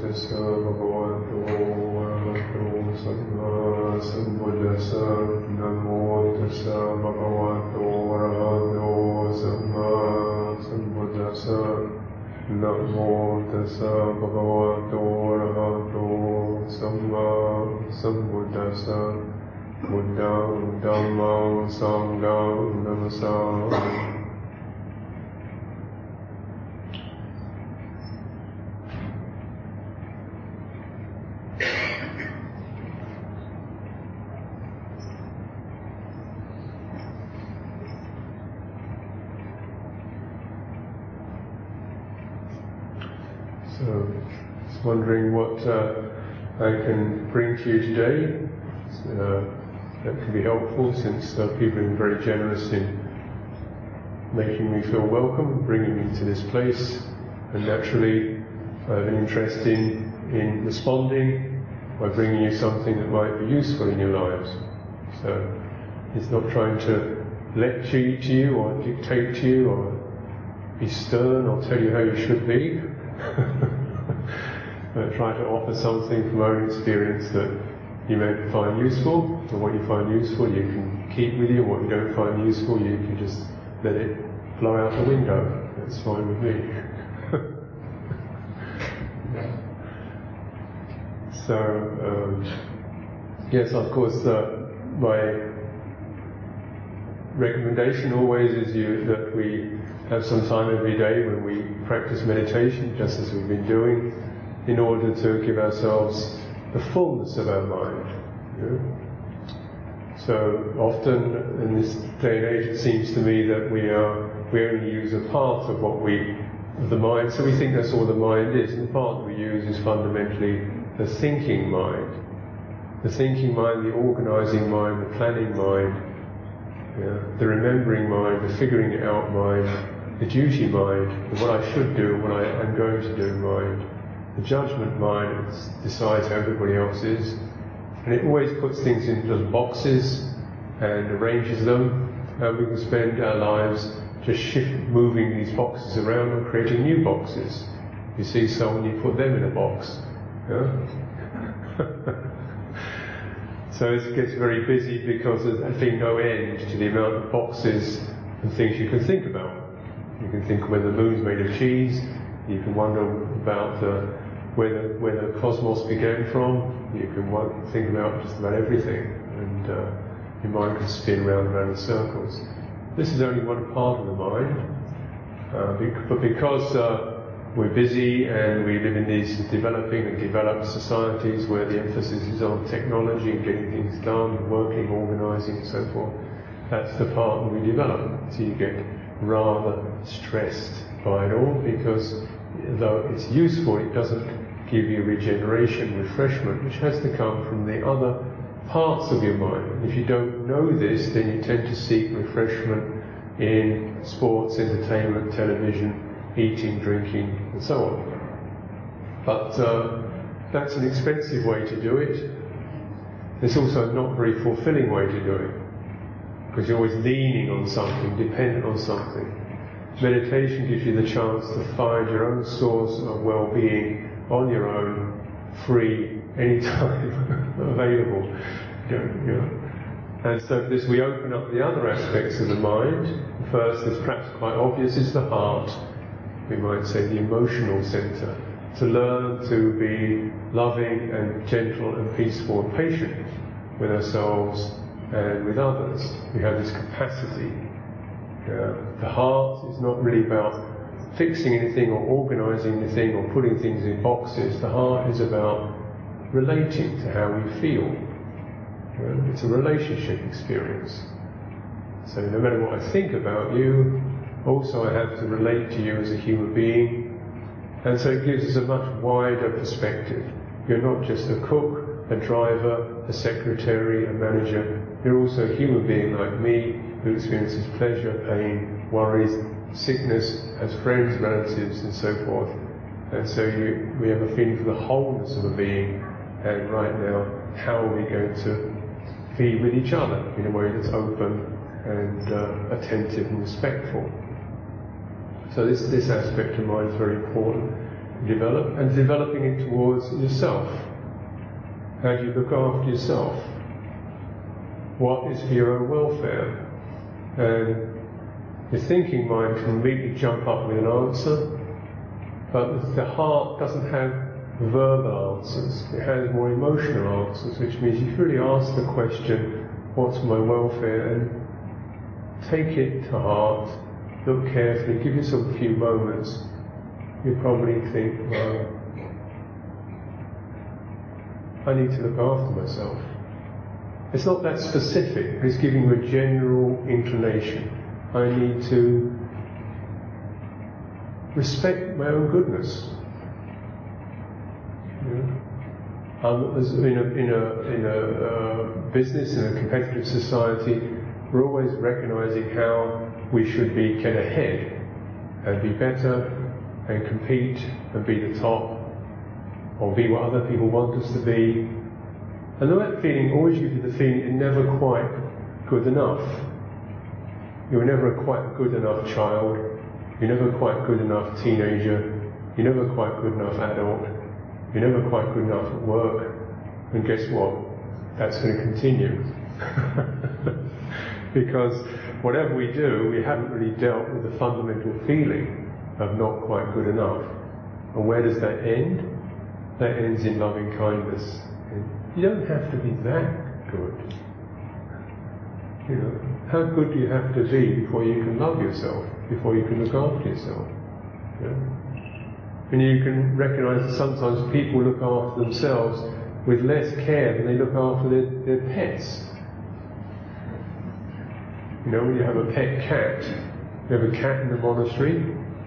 तस्य भगवतो अरहतो सम्मा सम्बुद्धस्य नमो तस्य भगवतो अरहतो सम्मा सम्बुद्धस्य नमो तस्य भगवतो अरहतो सम्मा सम्बुद्धस्य wondering what uh, I can bring to you today uh, that can be helpful since uh, people have been very generous in making me feel welcome, bringing me to this place, and naturally I have an interest in, in responding by bringing you something that might be useful in your lives. So it's not trying to lecture to you or dictate to you or be stern or tell you how you should be. but try to offer something from our experience that you may find useful, and what you find useful you can keep with you, and what you don't find useful you can just let it blow out the window. That's fine with me. so, um, yes, of course, uh, my recommendation always is you, that we have some time every day when we practice meditation, just as we've been doing, in order to give ourselves the fullness of our mind. You know? So often in this day and age, it seems to me that we are we only use a part of what we of the mind. So we think that's all the mind is, and the part that we use is fundamentally the thinking mind, the thinking mind, the organising mind, the planning mind, yeah, the remembering mind, the figuring it out mind, the duty mind, the what I should do, what I am going to do mind, the judgment mind decides how everybody else is, and it always puts things in boxes and arranges them, and we can spend our lives just shift, moving these boxes around and creating new boxes. You see someone, you put them in a box. Yeah? so it gets very busy because there's been no end to the amount of boxes and things you can think about. You can think whether the moon's made of cheese. You can wonder about uh, where, the, where the cosmos began from. You can think about just about everything, and uh, your mind can spin round and round in circles. This is only one part of the mind, uh, but because uh, we're busy and we live in these developing and developed societies where the emphasis is on technology and getting things done, working, organising, and so forth, that's the part that we develop. So you get rather stressed by it all because though it's useful, it doesn't give you regeneration, refreshment, which has to come from the other parts of your mind. If you don't know this, then you tend to seek refreshment in sports, entertainment, television, eating, drinking, and so on. But uh, that's an expensive way to do it. It's also a not very fulfilling way to do it because you're always leaning on something, dependent on something. Meditation gives you the chance to find your own source of well-being on your own, free, anytime available. You know, you know. And so this we open up the other aspects of the mind. First, is perhaps quite obvious, is the heart. We might say the emotional centre. To learn to be loving and gentle and peaceful and patient with ourselves and with others. We have this capacity. Uh, the heart is not really about fixing anything or organising anything or putting things in boxes. The heart is about relating to how we feel. It's a relationship experience. So no matter what I think about you, also I have to relate to you as a human being. And so it gives us a much wider perspective. You're not just a cook, a driver, a secretary, a manager. You're also a human being like me who experiences pleasure, pain, worries, sickness, as friends, relatives, and so forth. And so you, we have a feeling for the wholeness of a being, and right now, how are we going to be with each other in a way that's open and uh, attentive and respectful? So this, this aspect of mind is very important. develop, and developing it towards yourself. How do you look after yourself? What is for your own welfare? And the thinking mind can immediately jump up with an answer, but the heart doesn't have verbal answers. It has more emotional answers, which means if you really ask the question, what's my welfare? And take it to heart, look carefully, give yourself a few moments. You probably think, well, I need to look after myself. It's not that specific, it's giving you a general inclination. I need to respect my own goodness. Um, in a, in a, in a uh, business, in a competitive society, we're always recognizing how we should be get ahead and be better and compete and be the top or be what other people want us to be. And that feeling always gives you the feeling you're never quite good enough. You're never quite good enough child. You're never quite good enough teenager. You're never quite good enough adult. You're never quite good enough at work. And guess what? That's going to continue. because whatever we do, we haven't really dealt with the fundamental feeling of not quite good enough. And where does that end? That ends in loving kindness. You don't have to be that good. You know, how good do you have to be before you can love yourself, before you can look after yourself? And you can recognize that sometimes people look after themselves with less care than they look after their, their pets. You know, when you have a pet cat, you have a cat in the monastery,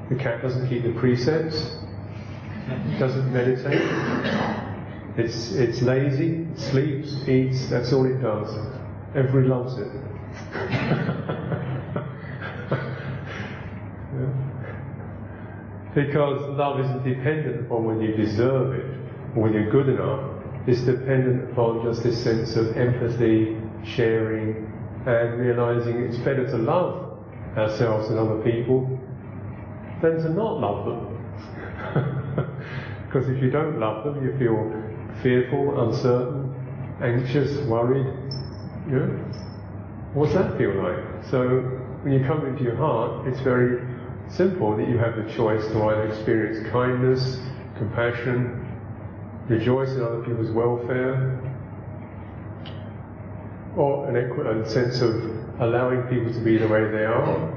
the cat doesn't keep the precepts, doesn't meditate, it's, it's lazy, sleeps, eats, that's all it does. Everybody loves it. Because love isn't dependent upon whether you deserve it or whether you're good enough. It's dependent upon just this sense of empathy, sharing, and realizing it's better to love ourselves and other people than to not love them. because if you don't love them, you feel fearful, uncertain, anxious, worried. You know? What's that feel like? So when you come into your heart, it's very simple that you have the choice to either experience kindness, compassion, rejoice in other people's welfare, or an equi- a sense of allowing people to be the way they are,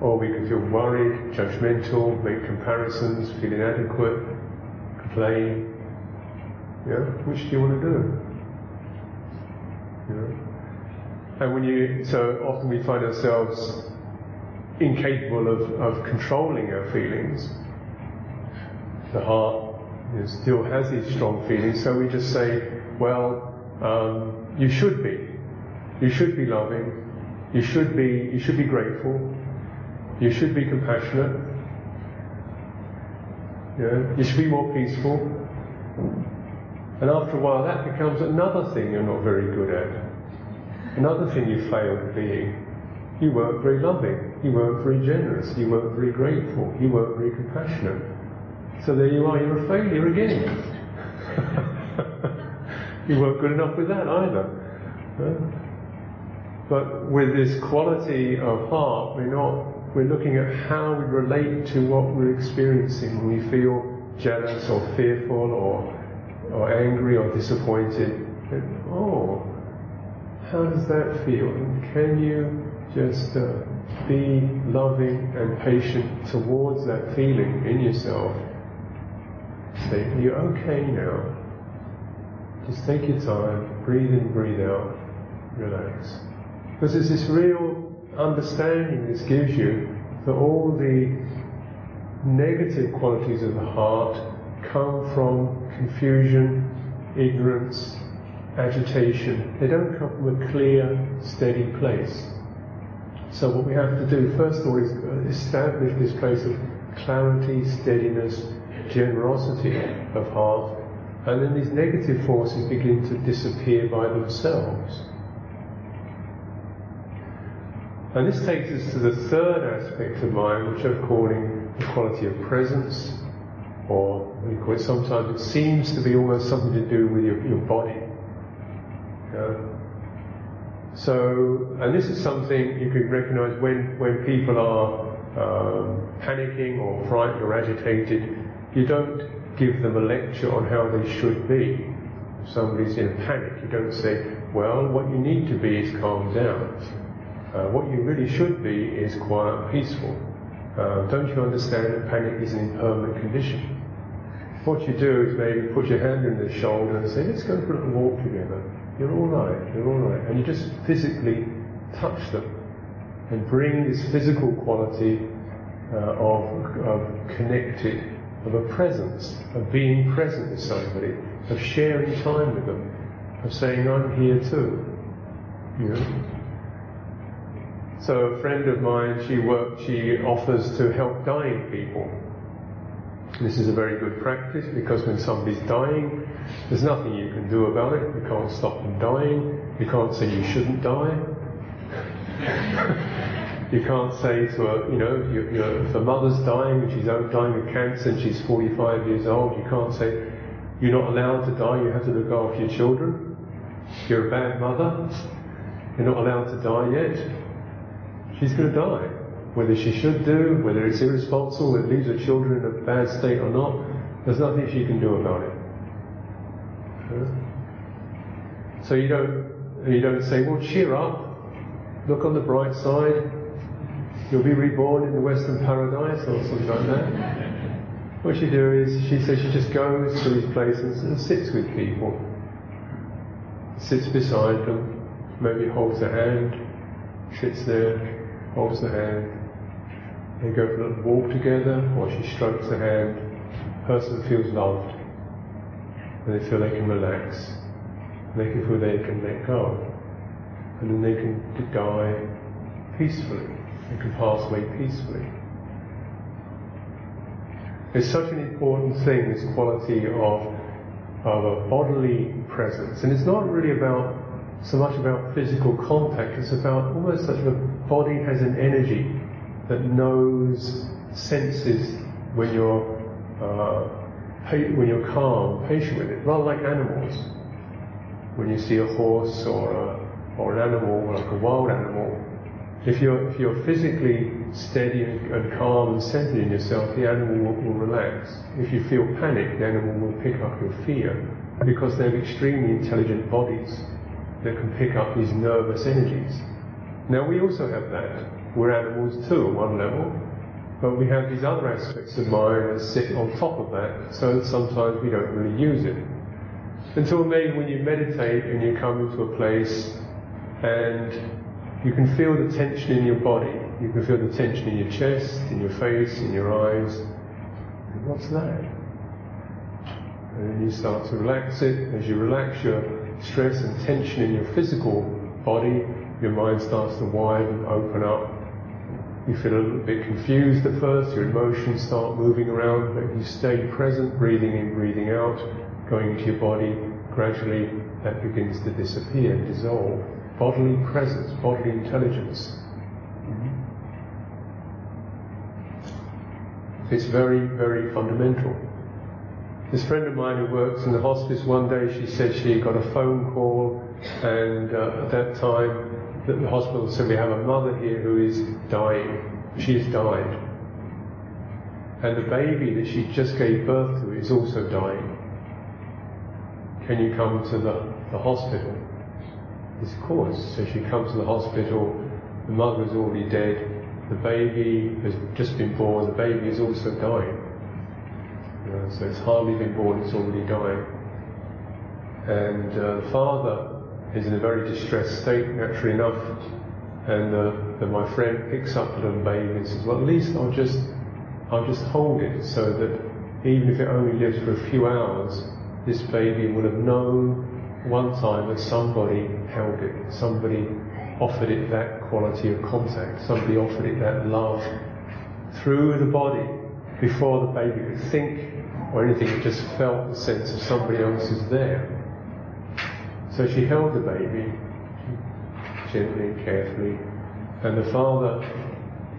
or we can feel worried, judgmental, make comparisons, feel inadequate, complain. Yeah, which do you want to do? Yeah. And when you, so often we find ourselves incapable of, of controlling our feelings. The heart you know, still has these strong feelings, so we just say, well, um, you should be. You should be loving. You should be, you should be grateful. You should be compassionate. You, you should be more peaceful. And after a while, that becomes another thing you're not very good at. Another thing you failed being. You weren't very loving. You weren't very generous. You weren't very grateful. You weren't very compassionate. So there you are, you're a failure again. you weren't good enough with that either. But with this quality of heart, we're not, we're looking at how we relate to what we're experiencing when we feel jealous or fearful or, or angry or disappointed. Oh, how does that feel? And can you just uh, be loving and patient towards that feeling in yourself? Say, you're okay now. Just take your time, breathe in, breathe out, relax. Because there's this real understanding this gives you that all the negative qualities of the heart come from confusion, ignorance, agitation. They don't come from a clear, steady place. So what we have to do, first of all, is establish this place of clarity, steadiness, generosity of heart, and then these negative forces begin to disappear by themselves. And this takes us to the third aspect of mind, which I'm calling the quality of presence. or sometimes it seems to be almost something to do with your, your body. So, and this is something you can recognize when, when people are um, panicking or frightened or agitated, you don't give them a lecture on how they should be. If somebody's in a panic, you don't say, well, what you need to be is calm down. Uh, what you really should be is quiet peaceful. Uh, don't you understand that panic is an impermanent condition? What you do is maybe put your hand on their shoulder and say, let's go for a little walk together. You're all right, you're all right. And you just physically touch them and bring this physical quality uh, of, of connected, of a presence, of being present with somebody, of sharing time with them, of saying, I'm here too. You know? So a friend of mine, she works, she offers to help dying people. This is a very good practice because when somebody's dying, there's nothing you can do about it. You can't stop them dying. You can't say you shouldn't die. you can't say to a, you know, if a mother's dying and she's dying of cancer and she's 45 years old, you can't say you're not allowed to die. You have to look after your children. You're a bad mother. You're not allowed to die yet. She's going to die whether she should do, whether it's irresponsible, whether it leaves her children in a bad state or not, there's nothing she can do about it. So you don't you don't say, well, cheer up, look on the bright side, you'll be reborn in the Western paradise or something like that. What she do is she says she just goes to these places and sits with people, sits beside them, maybe holds their hand, sits there, holds the hand, they go for a walk together, or she strokes the hand. Person feels loved, they feel they can relax. And they can feel they can let go, and then they can die peacefully. They can pass away peacefully. It's such an important thing, this quality of of a bodily presence, and it's not really about so much about physical contact. It's about almost such a body has an energy that knows, senses when you're uh, when you're calm, patient with it, rather like animals. When you see a horse or a, or an animal, like a wild animal, if you're if you're physically steady and, calm and centered in yourself, the animal will, will relax. If you feel panic, the animal will pick up your fear because they have extremely intelligent bodies that can pick up these nervous energies. Now we also have that. We're animals too, at one level, but we have these other aspects of mind that sit on top of that, so that sometimes we don't really use it. Until maybe when you meditate and you come into a place and you can feel the tension in your body, you can feel the tension in your chest, in your face, in your eyes. And What's that? And then you start to relax it. As you relax your stress and tension in your physical body, your mind starts to widen, and open up, you feel a little bit confused at first, your emotions start moving around, but you stay present, breathing in, breathing out, going into your body, gradually that begins to disappear, dissolve. Bodily presence, bodily intelligence. It's very, very fundamental. This friend of mine who works in the hospice, one day she said she got a phone call, and uh, at that time that the hospital said, we have a mother here who is dying. She's died. And the baby that she just gave birth to is also dying. Can you come to the, the hospital? Of course. So she comes to the hospital. The mother is already dead. The baby has just been born. The baby is also dying. You know, so it's hardly been born, it's already dying. And uh, the father is in a very distressed state, naturally enough. And uh, my friend picks up the little baby and says, well, at least I'll just, I'll just hold it so that even if it only lives for a few hours, this baby will have known one time that somebody held it, somebody offered it that quality of contact, somebody offered it that love through the body before the baby could think or anything, it just felt the sense of somebody else is there. So she held the baby gently and carefully, and the father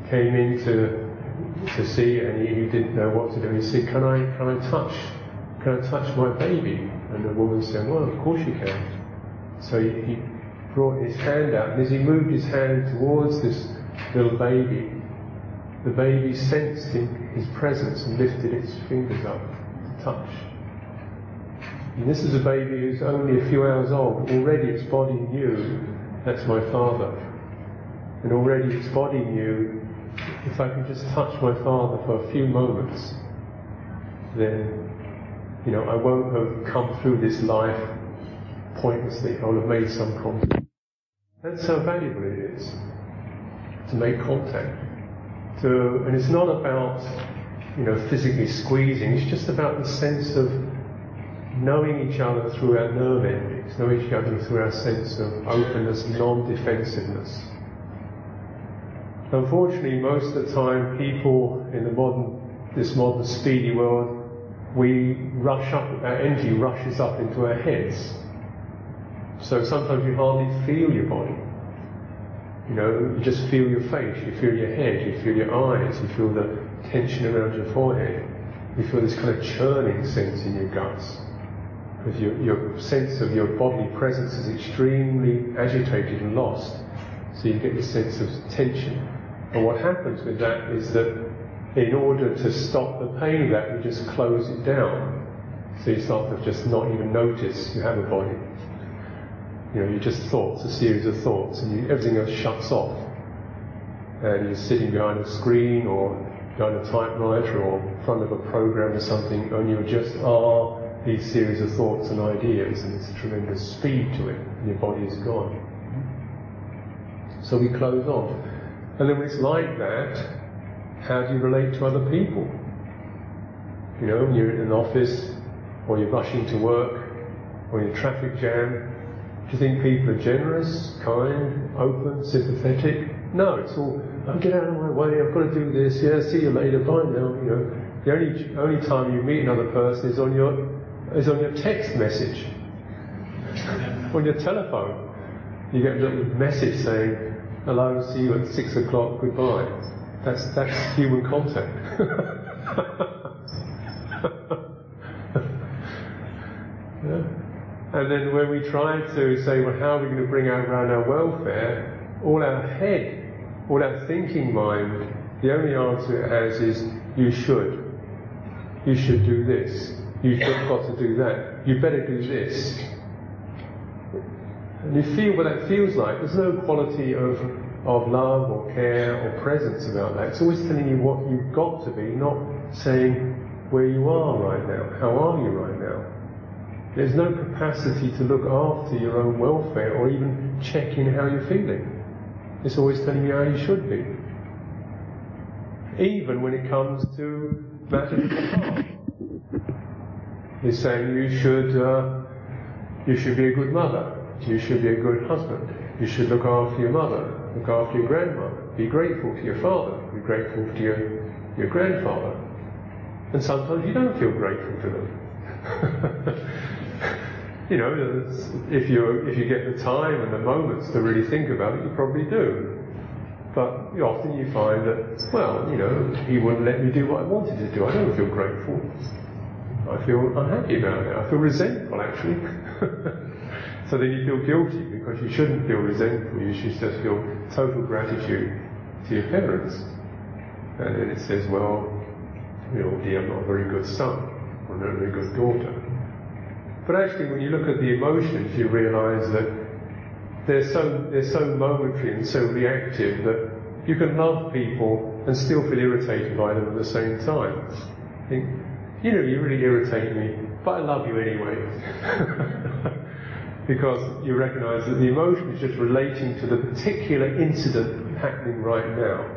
came in to, to see, and he, he, didn't know what to do. He said, "Can I, can I touch, can I touch my baby?" And the woman said, "Well, of course you can." So he, he brought his hand out, and as he moved his hand towards this little baby, the baby sensed his presence and lifted its fingers up to touch. And this is a baby who's only a few hours old. Already its body knew, that's my father. And already its body knew, if I can just touch my father for a few moments, then, you know, I won't have come through this life pointlessly. I'll have made some contact. That's how valuable it is to make contact. To, and it's not about, you know, physically squeezing. It's just about the sense of knowing each other through our nerve endings, knowing each other through our sense of openness, non-defensiveness. Unfortunately, most of the time, people in the modern, this modern speedy world, we rush up, our energy rushes up into our heads. So sometimes you hardly feel your body. You know, you just feel your face, you feel your head, you feel your eyes, you feel the tension around your forehead. You feel this kind of churning sense in your guts because your, your sense of your bodily presence is extremely agitated and lost. So you get this sense of tension. And what happens with that is that in order to stop the pain of that, you just close it down. So you start to just not even notice you have a body. You know, you're just thoughts, a series of thoughts, and you, everything else shuts off. And you're sitting behind a screen or behind a typewriter or in front of a program or something, and you just are these series of thoughts and ideas, and there's a tremendous speed to it, and your body is gone. So we close off. And then when it's like that, how do you relate to other people? You know, when you're in an office, or you're rushing to work, or in a traffic jam, do you think people are generous, kind, open, sympathetic? No, it's all, oh, get out of my way, I've got to do this, yeah, see you later, bye now, you know. The only, only time you meet another person is on your is on your text message. on your telephone. You get a little message saying, hello, see you at six o'clock, goodbye. That's, that's human contact. yeah. And then when we try to say, well, how are we going to bring around our welfare, all our head, all our thinking mind, the only answer it has is, you should. You should do this. You've got to do that. You better do this. And you feel what that feels like. There's no quality of, of love or care or presence about that. It's always telling you what you've got to be, not saying where you are right now. How are you right now? There's no capacity to look after your own welfare or even check in how you're feeling. It's always telling you how you should be. Even when it comes to matters of the heart. He's saying you should, uh, you should be a good mother. You should be a good husband. You should look after your mother, look after your grandmother. Be grateful to your father. Be grateful to your, your grandfather. And sometimes you don't feel grateful to them. you know, if you if you get the time and the moments to really think about it, you probably do. But often you find that, well, you know, he wouldn't let me do what I wanted to do. I don't feel grateful. I feel unhappy about it. I feel resentful, actually. so then you feel guilty because you shouldn't feel resentful. You should just feel total gratitude to your parents. And then it says, well, you know, dear, I'm not a very good son, or not a very good daughter. But actually, when you look at the emotions, you realize that they're so, they're so momentary and so reactive that you can love people and still feel irritated by them at the same time. Think, you know, you really irritate me, but I love you anyway. because you recognize that the emotion is just relating to the particular incident happening right now.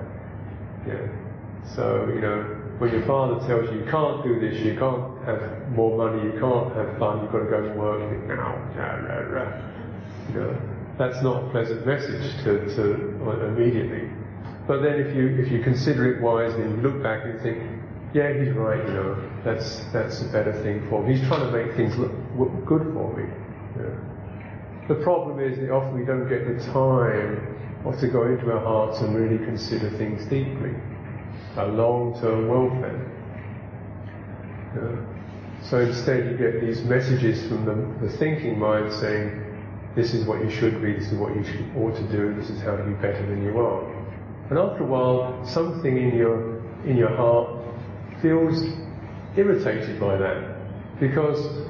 Yeah. So, you know, when your father tells you you can't do this, you can't have more money, you can't have fun, you've got to go to work, you think, no, You know, that's not a pleasant message to, to uh, immediately. But then if you if you consider it wisely and you look back and think, yeah, he's right, you know, that's, that's a better thing for me. He's trying to make things look, good for me. The problem is that often we don't get the time or to go into our hearts and really consider things deeply. our long-term welfare. So instead you get these messages from the, the, thinking mind saying, this is what you should be, this is what you should, ought to do, this is how to be better than you are. And after a while, something in your, in your heart feels irritated by that because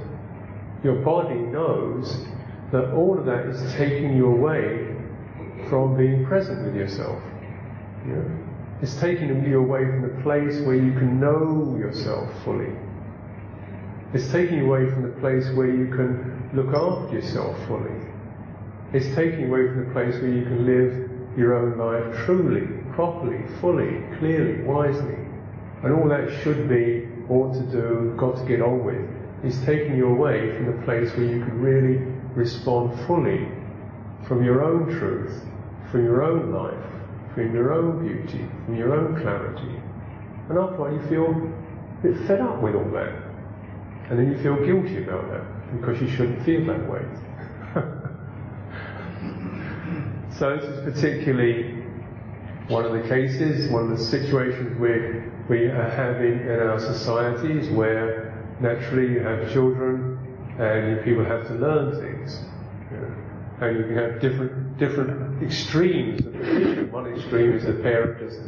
your body knows that all of that is taking you away from being present with yourself. You know? It's taking you away from the place where you can know yourself fully. It's taking you away from the place where you can look after yourself fully. It's taking you away from the place where you can live your own life truly, properly, fully, clearly, wisely. And all that should be, ought to do, got to get on with, is taking you away from the place where you can really respond fully from your own truth, from your own life, from your own beauty, from your own clarity. And after a you feel a bit fed up with all that. And then you feel guilty about that because you shouldn't feel that way. so this is particularly one of the cases, one of the situations where we are having in our societies where naturally you have children and people have to learn things. Know, and you can have different different extremes of One extreme is the parent just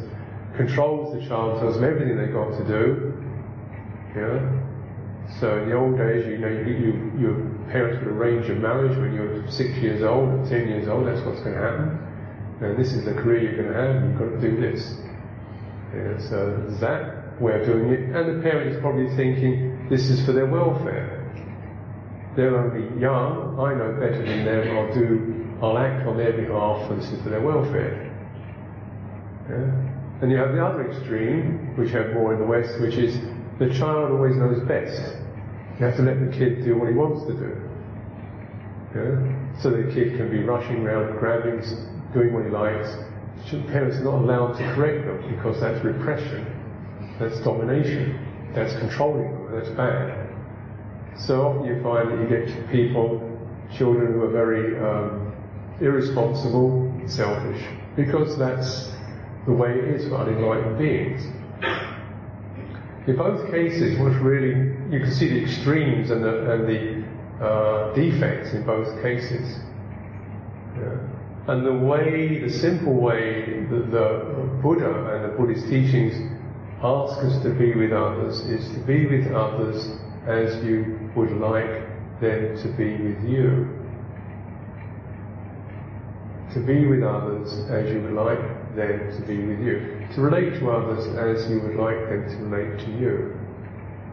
controls the child, tells them everything they've got to do. Know? So in the old days, you know, you, you, your parents would arrange a marriage when you're six years old ten years old. That's what's going to happen. And this is the career you're going to have. You've got to do this. So that way of doing it, and the parent is probably thinking this is for their welfare. They're only young. I know better than them. I'll do. I'll act on their behalf, and this is for their welfare. Yeah? And you have the other extreme, which you have more in the West, which is the child always knows best. You have to let the kid do what he wants to do. Yeah? So the kid can be rushing around, grabbing, doing what he likes. Should parents are not allowed to correct them because that's repression, that's domination, that's controlling them, that's bad. So often you find that you get people, children who are very um, irresponsible, selfish, because that's the way it is for unenlightened beings. In both cases, what's really, you can see the extremes and the, and the uh, defects in both cases. Yeah. And the way, the simple way that the Buddha and the Buddhist teachings ask us to be with others is to be with others as you would like them to be with you. To be with others as you would like them to be with you. To relate to others as you would like them to relate to you.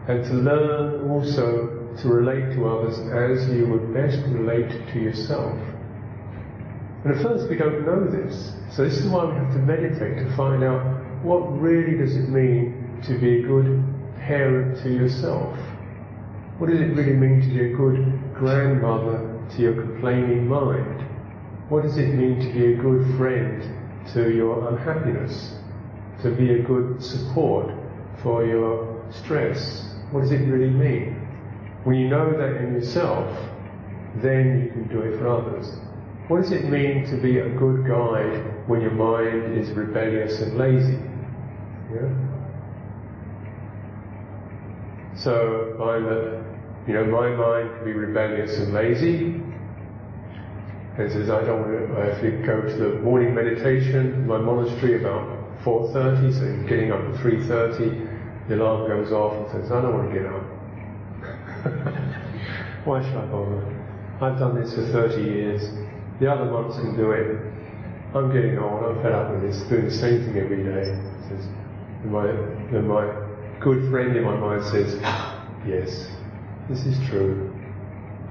And to learn also to relate to others as you would best relate to yourself. And at first we don't know this. So this is why we have to meditate to find out what really does it mean to be a good parent to yourself. What does it really mean to be a good grandmother to your complaining mind? What does it mean to be a good friend to your unhappiness? To be a good support for your stress? What does it really mean? When you know that in yourself, then you can do it for others. What does it mean to be a good guide when your mind is rebellious and lazy? Yeah? So find that, you know, my mind can be rebellious and lazy. And says, I don't want to, I have to go to the morning meditation, in my monastery about 4.30, so getting up at 3.30, the alarm goes off and says, I don't want to get up. Why should I bother? I've done this for 30 years. The other monks can do it. I'm getting old, I'm fed up with this, doing the same thing every day. Says, and my, and my good friend in my mind says, yes, this is true.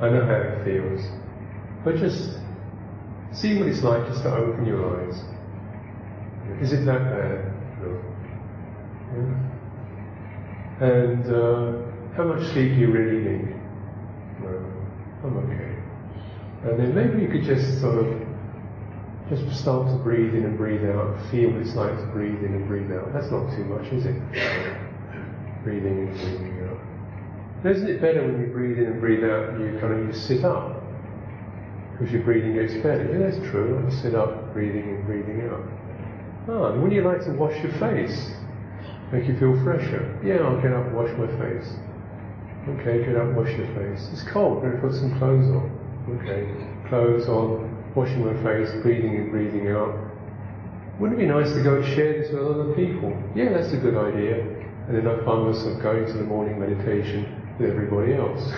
I know how it feels. But just see what it's like just to open your eyes. Is it that bad? No. Yeah. And uh, how much sleep do you really need? No. I'm okay. And then maybe you could just sort of just start to breathe in and breathe out, feel what it's like to breathe in and breathe out. That's not too much, is it? breathing in and breathing out. Isn't it better when you breathe in and breathe out and you kind of you sit up? Because your breathing gets better. Yeah, that's true. I sit up, breathing in, and breathing out. Ah, and when you like to wash your face, make you feel fresher? Yeah, I'll get up and wash my face. Okay, get up and wash your face. It's cold, better put some clothes on. Okay, clothes on, washing my face, breathing in, breathing out. Wouldn't it be nice to go and share this with other people? Yeah, that's a good idea. And then I find myself going to the morning meditation with everybody else.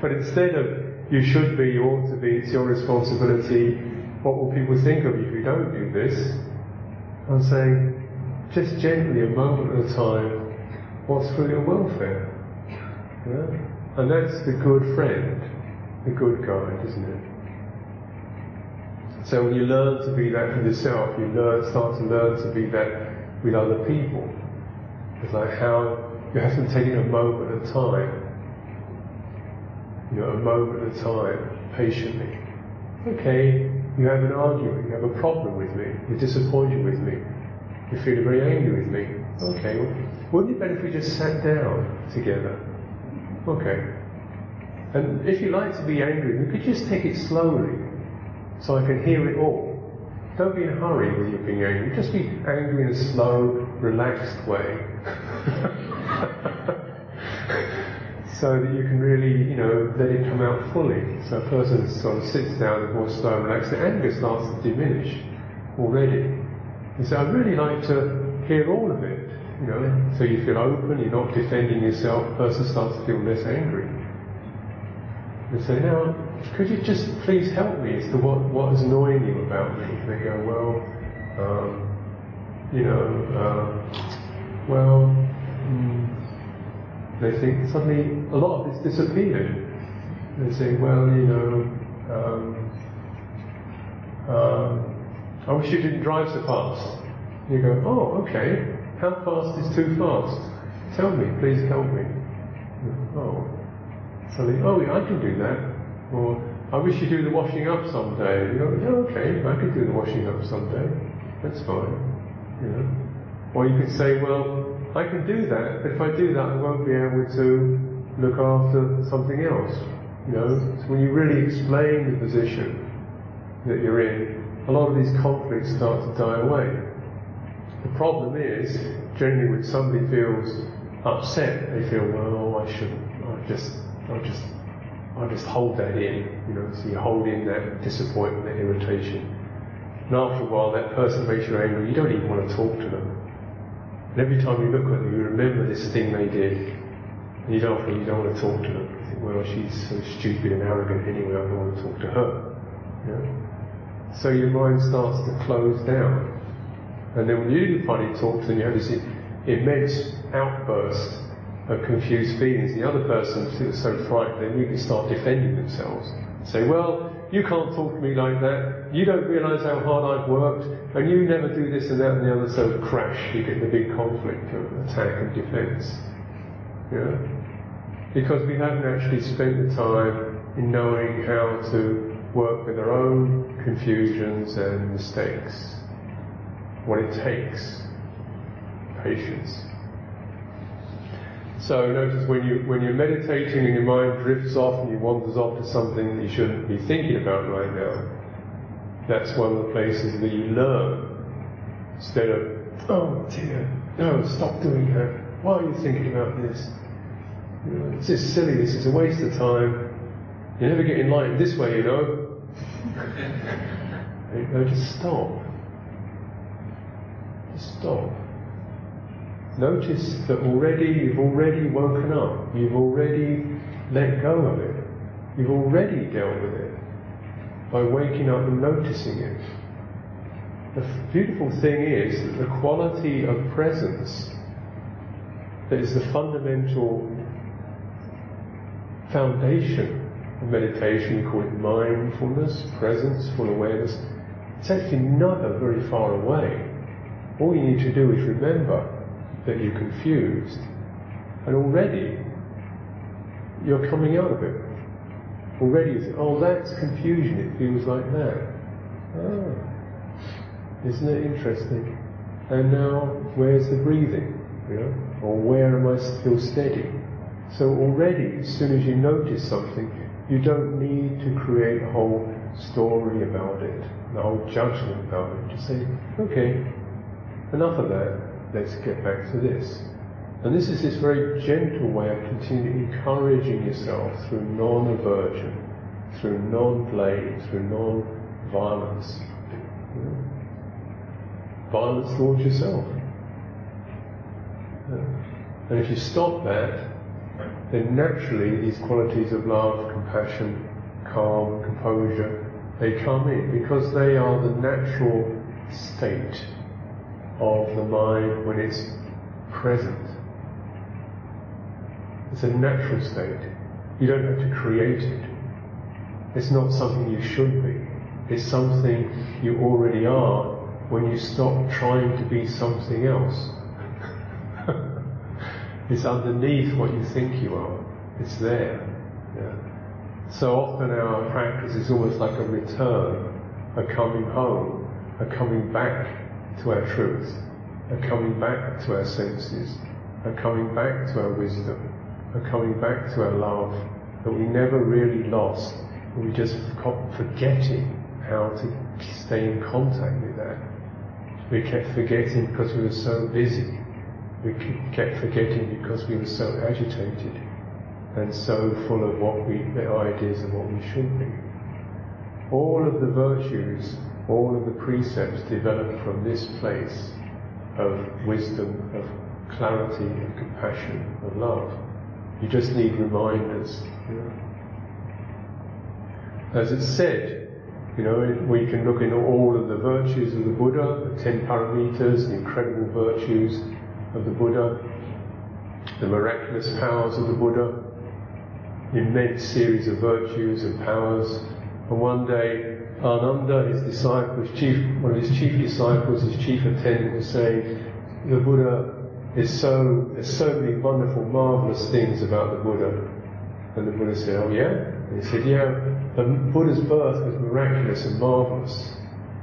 but instead of you should be, you ought to be, it's your responsibility, what will people think of you if you don't do this? I'm saying, just gently, a moment at a time, what's for your welfare? Yeah? And that's the good friend, the good guide, isn't it? So when you learn to be that for yourself, you learn, start to learn to be that with other people. It's like how you have to take it a moment at time. You know, a moment at time, patiently. Okay, you have an argument, you have a problem with me, you're disappointed with me, you're feeling very angry with me. Okay, well, wouldn't it be better if we just sat down together? Okay. And if you like to be angry, you could just take it slowly so I can hear it all. Don't be in a hurry when you're being angry. Just be angry in a slow, relaxed way. so that you can really, you know, let it come out fully. So a person sort of sits down and more slow and relaxed, the anger starts to diminish already. And so I'd really like to hear all of it, you know, so you feel open, you're not defending yourself, the person starts to feel less angry. And say, now, could you just please help me as to what, what is annoying you about me? And they go, well, um, you know, um, well, mm, they think suddenly a lot of it's disappeared. They say, well, you know, um, um I wish you didn't drive so fast. You go, oh, okay. How fast is too fast? Tell me, please help me. Oh, suddenly, oh, I can do that. Or, I wish you'd do the washing up someday. You go, yeah, okay, I can do the washing up someday. That's fine. You know. Or you can say, well, I can do that, but if I do that, I won't be able to look after something else. You know. So when you really explain the position that you're in, a lot of these conflicts start to die away. The problem is, generally, when somebody feels upset, they feel, well, oh, I shouldn't. I just, I just I just hold that in, you know, so you hold in that disappointment, that irritation. And after a while, that person makes you angry, you don't even want to talk to them. And every time you look at them, you remember this thing they did, and you don't, you don't want to talk to them. You think, well, she's so stupid and arrogant anyway, I don't want to talk to her. You know? So your mind starts to close down. And then when you do finally talk to them, you have this immense outburst of confused feelings. The other person feels so frightened, they immediately start defending themselves. Say, well, you can't talk to me like that. You don't realise how hard I've worked, and you never do this and that and the other. So crash, you get the big conflict of attack and defence. Yeah, because we haven't actually spent the time in knowing how to work with our own confusions and mistakes. What it takes, patience. So notice when you when you're meditating and your mind drifts off and you wanders off to something that you shouldn't be thinking about right now. That's one of the places that you learn. Instead of, oh dear, no, stop doing that. Why are you thinking about this? You know, this is silly, this is a waste of time. You never get enlightened this way, you know. know, just stop. Stop. Notice that already you've already woken up, you've already let go of it, you've already dealt with it by waking up and noticing it. The beautiful thing is that the quality of presence that is the fundamental foundation of meditation, we call it mindfulness, presence, full awareness, it's actually never very far away. All you need to do is remember that you're confused. And already you're coming out of it. Already oh, that's confusion, it feels like that. Ah, isn't it interesting? And now, where's the breathing? You know? Or where am I still steady? So already, as soon as you notice something, you don't need to create a whole story about it, a whole judgment about it. Just say, okay, enough of that, let's get back to this. And this is this very gentle way of continuing encouraging yourself through non-aversion, through non-blame, through non-violence. Violence towards yourself. And if you stop that, then naturally these qualities of love, compassion, calm, composure, they come in because they are the natural state of the mind when it's present. It's a natural state. You don't have to create it. It's not something you should be. It's something you already are when you stop trying to be something else. it's underneath what you think you are. It's there. Yeah. So often our practice is almost like a return, a coming home, a coming back to our truth, a coming back to our senses, a coming back to our wisdom, are coming back to our love that we never really lost. We just forgetting how to stay in contact with that. We kept forgetting because we were so busy. We kept forgetting because we were so agitated and so full of what we, the ideas of what we should be. All of the virtues, all of the precepts developed from this place of wisdom, of clarity, of compassion, of love. You just need reminders. As it's said, you know, we can look into all of the virtues of the Buddha, the ten paramitas, the incredible virtues of the Buddha, the miraculous powers of the Buddha, the immense series of virtues and powers. And one day, Ananda, his disciple, his chief, one of his chief disciples, his chief attendant, was saying, the Buddha is so, there's so many wonderful, marvelous things about the Buddha. And the Buddha said, oh yeah? And he said, yeah, the Buddha's birth was miraculous and marvelous.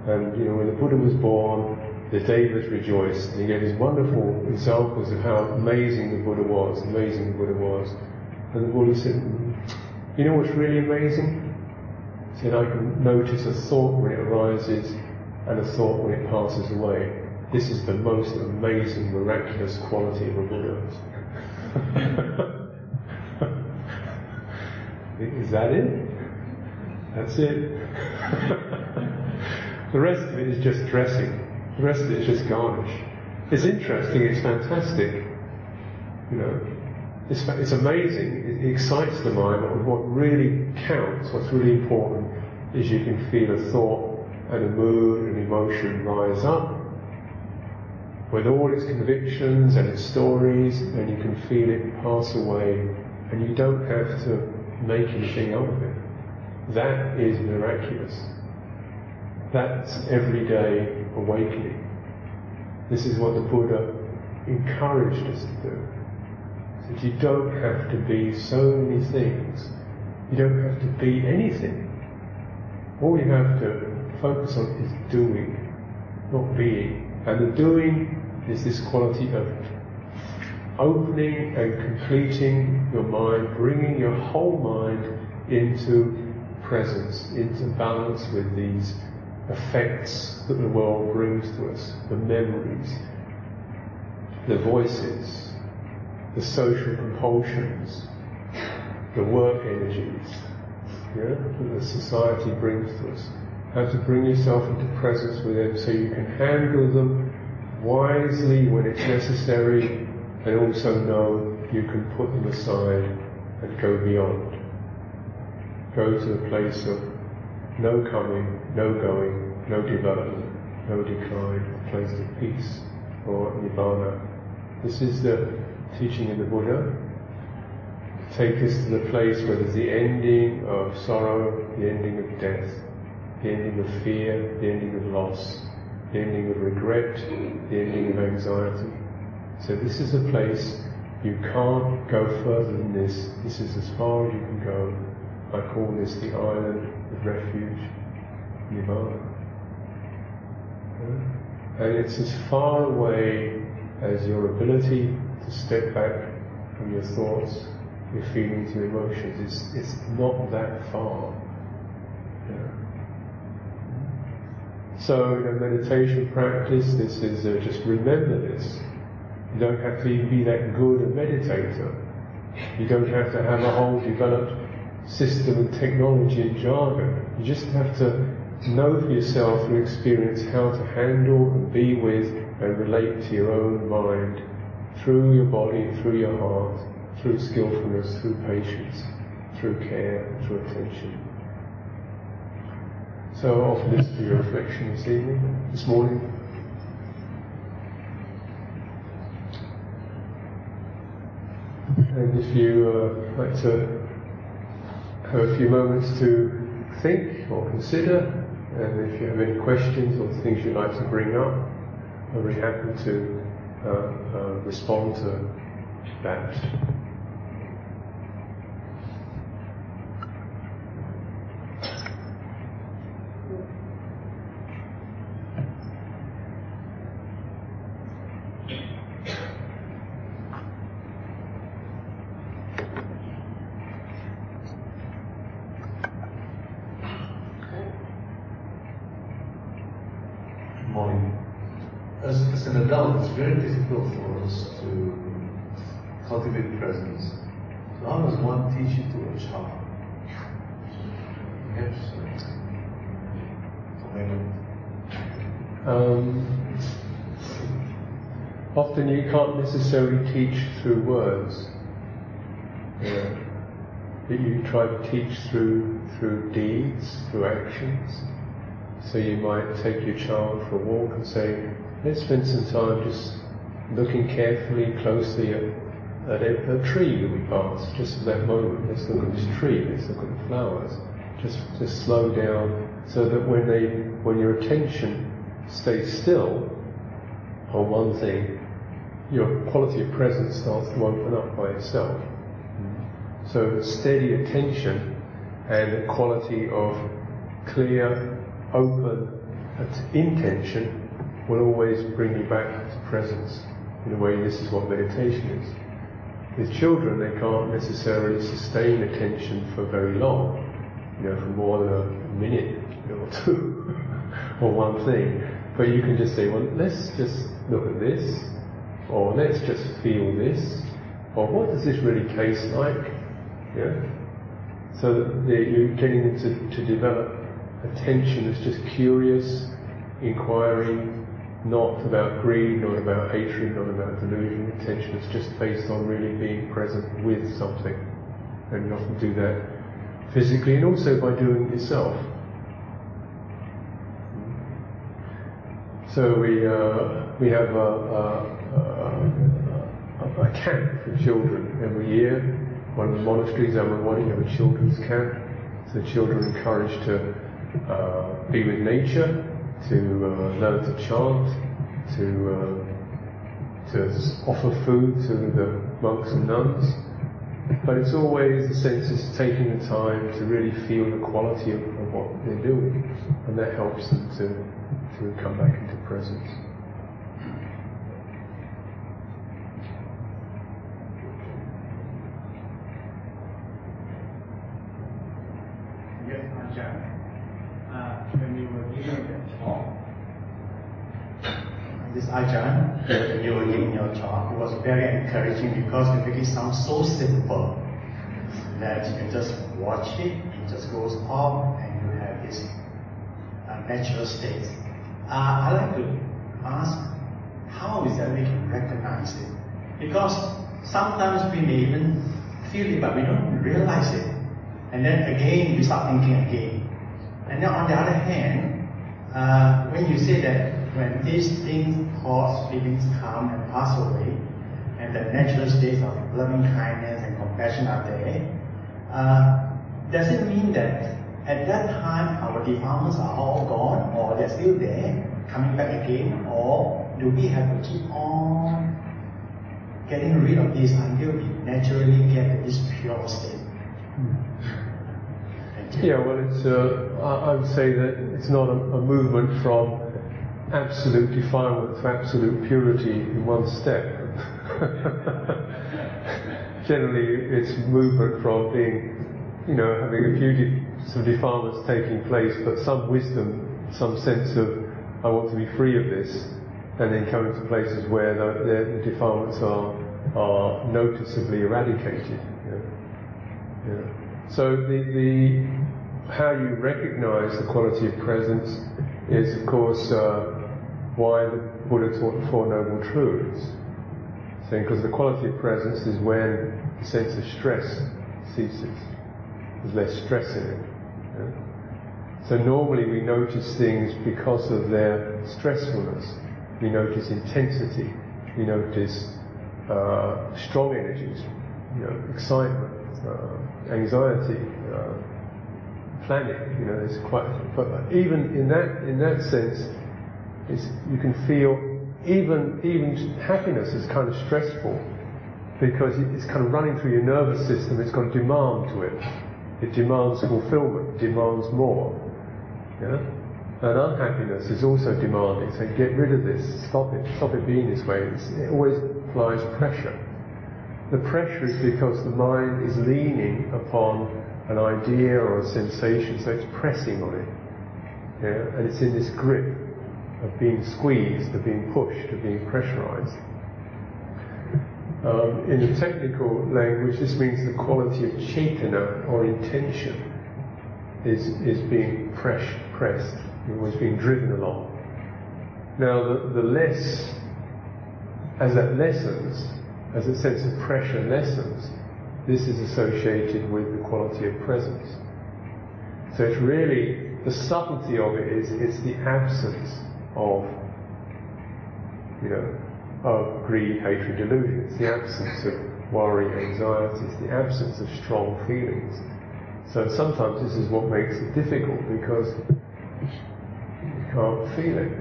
And, you know, when the Buddha was born, the Devas rejoiced. And he gave these wonderful examples of how amazing the Buddha was, amazing the Buddha was. And the Buddha said, you know what's really amazing? Said, I can notice a thought when it arises and a thought when it passes away. This is the most amazing, miraculous quality of a Buddha. is that it? That's it. the rest of it is just dressing. The rest of it is just garnish. It's interesting, it's fantastic. You know, it's, it's amazing, it, it excites the mind, but what really counts, what's really important, is you can feel a thought and a mood and emotion rise up with all its convictions and its stories, and you can feel it pass away, and you don't have to make anything out of it. That is miraculous. That's everyday awakening. This is what the Buddha encouraged us to do. That you don't have to be so many things. You don't have to be anything. All you have to focus on is doing, not being. And the doing is this quality of opening and completing your mind, bringing your whole mind into presence, into balance with these effects that the world brings to us, the memories, the voices, the social compulsions, the work energies yeah, that society brings to us. How to bring yourself into presence with them so you can handle them wisely when it's necessary and also know you can put them aside and go beyond. Go to the place of no coming, no going, no development, no decline, a place of peace or nirvana. This is the teaching in the Buddha. Take us to the place where there's the ending of sorrow, the ending of death, the ending of fear, the ending of loss, the ending of regret, the ending of anxiety. So this is a place you can't go further than this. This is as far as you can go. I call this the island of refuge, Nirvana. And it's as far away as your ability to step back from your thoughts, your feelings, your emotions. It's, it's not that far. Yeah. So in a meditation practice, this is uh, just remember this. You don't have to be that good a meditator. You don't have to have a whole developed system and technology and jargon. You just have to know for yourself through experience how to handle and be with and relate to your own mind through your body, through your heart, through skillfulness, through patience, through care, through attention. So I offer this for your reflection this evening, this morning. And if you uh, like to have a few moments to think or consider, and if you have any questions or things you'd like to bring up, I'm very happy to Uh, uh, respond to that. very difficult for us to cultivate presence. So how does one teach it to a child? Um, often you can't necessarily teach through words. Yeah. But you try to teach through through deeds, through actions. So you might take your child for a walk and say, let's spend some time just looking carefully, closely at, at a, a, tree that we pass, just at that moment. Let's look at this tree, let's look at the flowers. Just, just slow down so that when they, when your attention stays still on one thing, your quality of presence starts to open up by itself. Mm-hmm. So steady attention and a quality of clear, open intention will always bring you back to presence. In a way, this is what meditation is. With children, they can't necessarily sustain attention for very long, you know, for more than a minute or two, or one thing. But you can just say, well, let's just look at this, or let's just feel this, or what does this really taste like? Yeah? So that you're getting to, to develop attention that's just curious, inquiring, not about greed, not about hatred, not about delusion. Attention is just based on really being present with something. And you often do that physically and also by doing it yourself. So we, uh, we have a, a, a, camp for children every year. One of the monasteries, Amaravati, have a children's camp. So children are encouraged to uh, be with nature to uh, learn to chant, to uh, to offer food to the monks and nuns. But it's always the sense of taking the time to really feel the quality of, of what they're doing, and that helps them to to come back into presence. Yes, Ajahn. Uh, when you were giving talk, this Ajahn, when you were giving your talk, it was very encouraging because it really sounds so simple that you can just watch it, it just goes off, and you have this uh, natural state. Uh, I like to ask, how is that we can recognize it? Because sometimes we may even feel it, but we don't realize it. And then again, we start thinking again. And then on the other hand, uh, when you say that when these things, thoughts, feelings come and pass away, and the natural states of loving kindness and compassion are there, uh, does it mean that at that time our defilements are all gone, or they're still there, coming back again, or do we have to keep on getting rid of this until we naturally get this pure state? Yeah, well, it's, uh, I would say that it's not a, a, movement from absolute defilement to absolute purity in one step. Generally, it's movement from being, you know, having a few de- some defilements taking place, but some wisdom, some sense of I want to be free of this, and then coming to places where the, the, defilements are, are noticeably eradicated. So the, the, how you recognize the quality of presence is, of course, uh, why the Buddha taught the Four Noble Truths. Saying because the quality of presence is when the sense of stress ceases. There's less stress in it. So normally we notice things because of their stressfulness. We notice intensity. We notice uh, strong energies, you know, excitement, uh, anxiety, uh, panic. You know, there's quite. But even in that in that sense, you can feel even even happiness is kind of stressful because it's kind of running through your nervous system. It's got a demand to it. It demands fulfillment, demands more. Yeah? And unhappiness is also demanding. So get rid of this. Stop it. Stop it being this way. It's, it always applies pressure. The pressure is because the mind is leaning upon an idea or a sensation, so it's pressing on it. Yeah? And it's in this grip of being squeezed, of being pushed, of being pressurized. Um, in the technical language, this means the quality of cetana or intention is, is being press, pressed, always being driven along. Now, the, the less, as that lessens, as a sense of pressure lessens, this is associated with the quality of presence. So it's really, the subtlety of it is, it's the absence of, you know, of greed, hatred, delusion. It's the absence of worry, anxiety. It's the absence of strong feelings. So sometimes this is what makes it difficult because you can't feel it.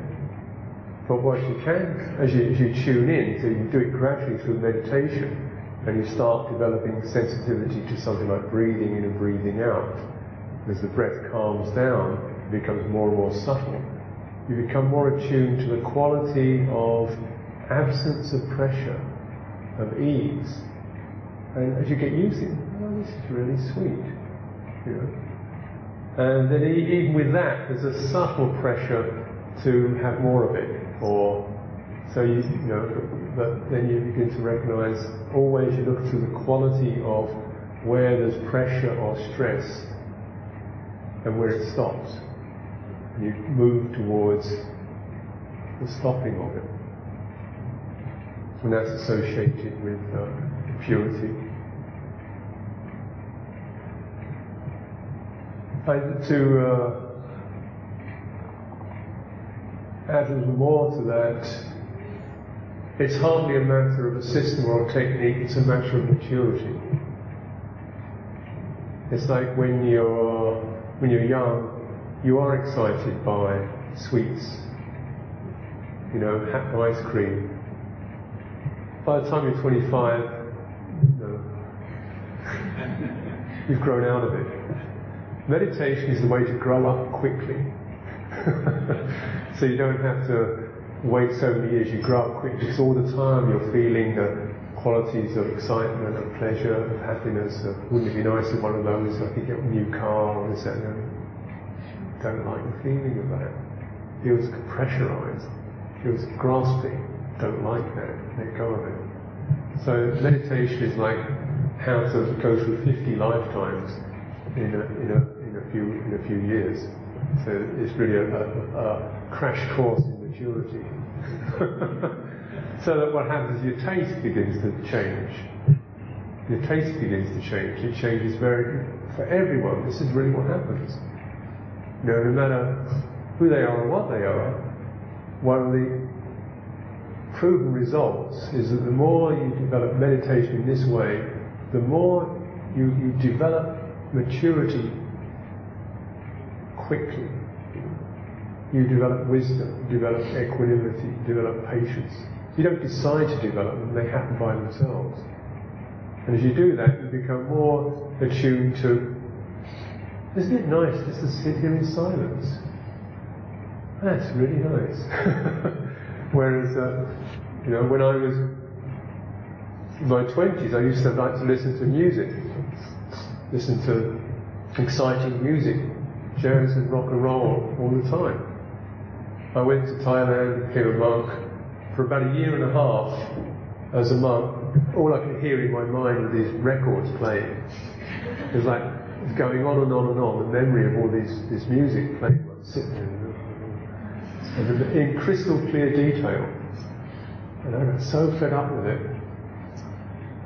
But what you can, as you, as you tune in, so you do it gradually through meditation, and you start developing sensitivity to something like breathing in and breathing out. As the breath calms down, it becomes more and more subtle. You become more attuned to the quality of absence of pressure, of ease. And as you get used to it, oh, this is really sweet. You know? And then even with that, there's a subtle pressure to have more of it, or so you, you know, but then you begin to recognize always you look to the quality of where there's pressure or stress and where it stops. You move towards the stopping of it and that's associated with uh, purity. I, to uh, add a little more to that, it's hardly a matter of a system or a technique, it's a matter of maturity. It's like when you're, when you're young, you are excited by sweets, you know, ice cream, by the time you're 25, no, you've grown out of it. Meditation is the way to grow up quickly. so you don't have to wait so many years, you grow up quickly. Because all the time you're feeling the qualities of excitement, of pleasure, of happiness, of wouldn't it be nice if one of those I could get a new car or this and that. Don't like the feeling of that. Feels pressurized, feels grasping don't like that, let go of it. So meditation is like how to go through 50 lifetimes in a, in a, in a, few, in a few years. So it's really a, a, a crash course in maturity. so that what happens is your taste begins to change. Your taste begins to change. It changes very, for everyone. This is really what happens. You know, no matter who they are or what they are, one of the proven results is that the more you develop meditation in this way, the more you, you develop maturity quickly. You develop wisdom, you develop equanimity, you develop patience. You don't decide to develop them, they happen by themselves. And as you do that, you become more attuned to, isn't it nice just to sit here in silence? That's really nice. Whereas, uh, you know, when I was in my 20s, I used to like to listen to music, listen to exciting music, jazz and rock and roll all the time. I went to Thailand, became a monk. For about a year and a half, as a monk, all I could hear in my mind were these records playing. It was like going on and on and on, the memory of all these, this music playing, sitting there, in crystal clear detail. And I got so fed up with it.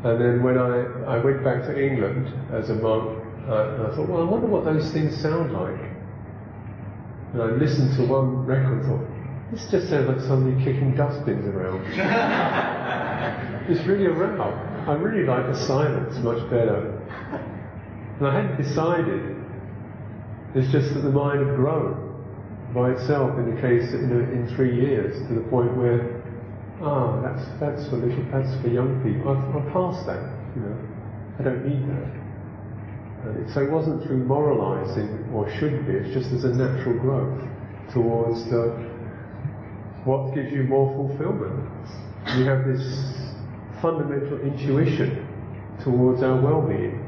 And then when I, I went back to England as a monk, uh, I thought, well, I wonder what those things sound like. And I listened to one record and thought, this just sounds like somebody kicking dustbins around. it's really a row. I really like the silence much better. And I hadn't decided. It's just that the mind had grown by itself in the case in, a, in three years to the point where, ah, that's that's for little, that's for young people. I've, I've passed that, you know. I don't need that. And so it wasn't through moralizing or should be. It's just as a natural growth towards the what gives you more fulfillment. You have this fundamental intuition towards our well-being.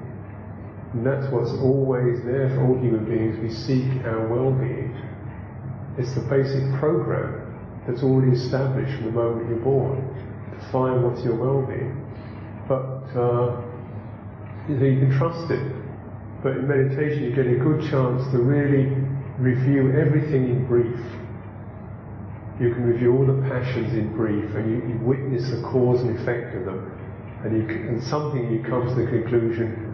And that's what's always there for all human beings. We seek our well-being. It's the basic program that's already established from the moment you're born to find what's your well-being. But uh, you can trust it. But in meditation, you get a good chance to really review everything in brief. You can review all the passions in brief, and you, you witness the cause and effect of them. And, you, and something you come to the conclusion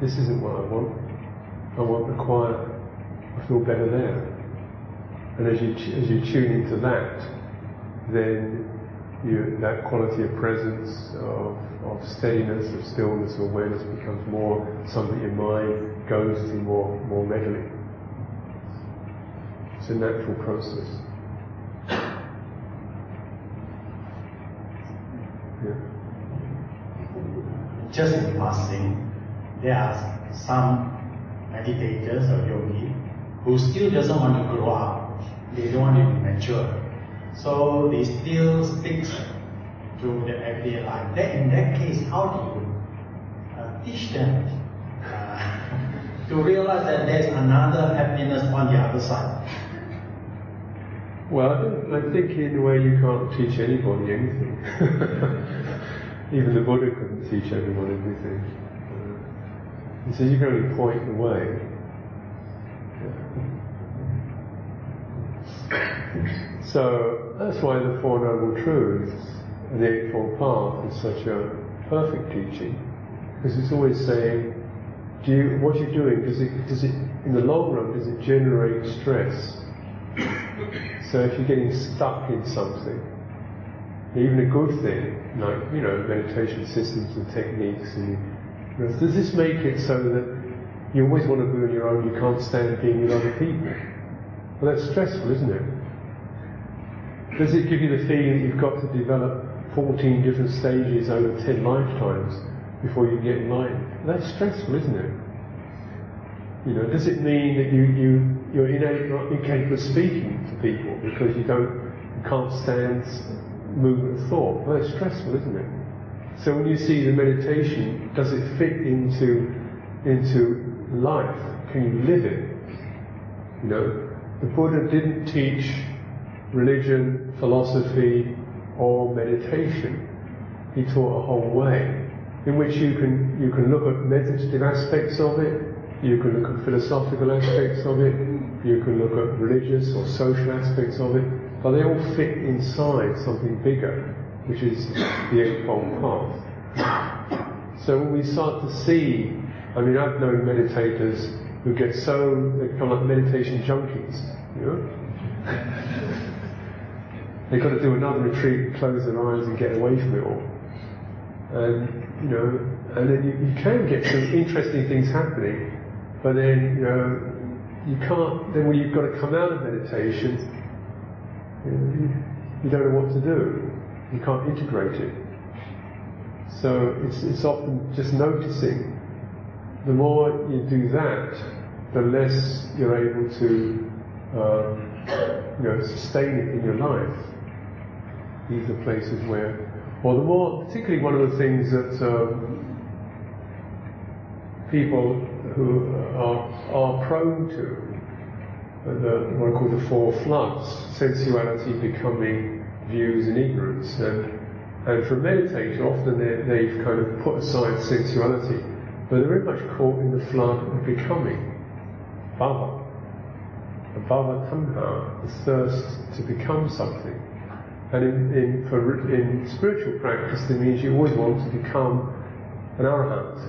this isn't what I want. I want the quiet. I feel better there. And as you as you tune into that, then you, that quality of presence, of, of steadiness, of stillness, of awareness becomes more something your mind goes to more more readily. It's a natural process. Yeah. Just in passing, there are some meditators or yogi who still doesn't want to grow up. They don't want to be mature. So they still stick to the everyday life. That, in that case, how do you uh, teach them uh, to realize that there's another happiness on the other side? Well, I think in a way you can't teach anybody anything. Even the Buddha couldn't teach everyone everything. He says you can only point the way. So that's why the Four Noble Truths and the Eightfold Path is such a perfect teaching, because it's always saying, do you, what you're doing, does it, does it, in the long run, does it generate stress? So if you're getting stuck in something, even a good thing, like, you know, meditation systems and techniques and does this make it so that you always want to be on your own, you can't stand being with other people? Well, that's stressful, isn't it? Does it give you the feeling that you've got to develop 14 different stages over 10 lifetimes before you get enlightened? That's stressful, isn't it? You know, does it mean that you, you, you're incapable of speaking to people because you don't, you can't stand movement of thought? Well, that's stressful, isn't it? So when you see the meditation, does it fit into into life? Can you live it? You know, the Buddha didn't teach religion, philosophy, or meditation. He taught a whole way in which you can you can look at meditative aspects of it, you can look at philosophical aspects of it, you can look at religious or social aspects of it, but they all fit inside something bigger which is the Eightfold Path. So when we start to see, I mean, I've known meditators who get so, they become like meditation junkies, you know? They've got to do another retreat, close their eyes and get away from it all. And, you know, and then you, you can get some interesting things happening, but then, you know, you can't, then when you've got to come out of meditation, you, know, you don't know what to do. You can't integrate it. So it's, it's often just noticing. The more you do that, the less you're able to um, you know, sustain it in your life. These are places where, or the more, particularly one of the things that um, people who are, are prone to the, what I call the four floods, sensuality, becoming, views and ignorance. And, and for a meditator, often they, have kind of put aside sensuality, but they're very much caught in the flood of becoming. Bhava. Bhava tanha, the thirst to become something. And in, in, for, in spiritual practice, it means you always want to become an arahant,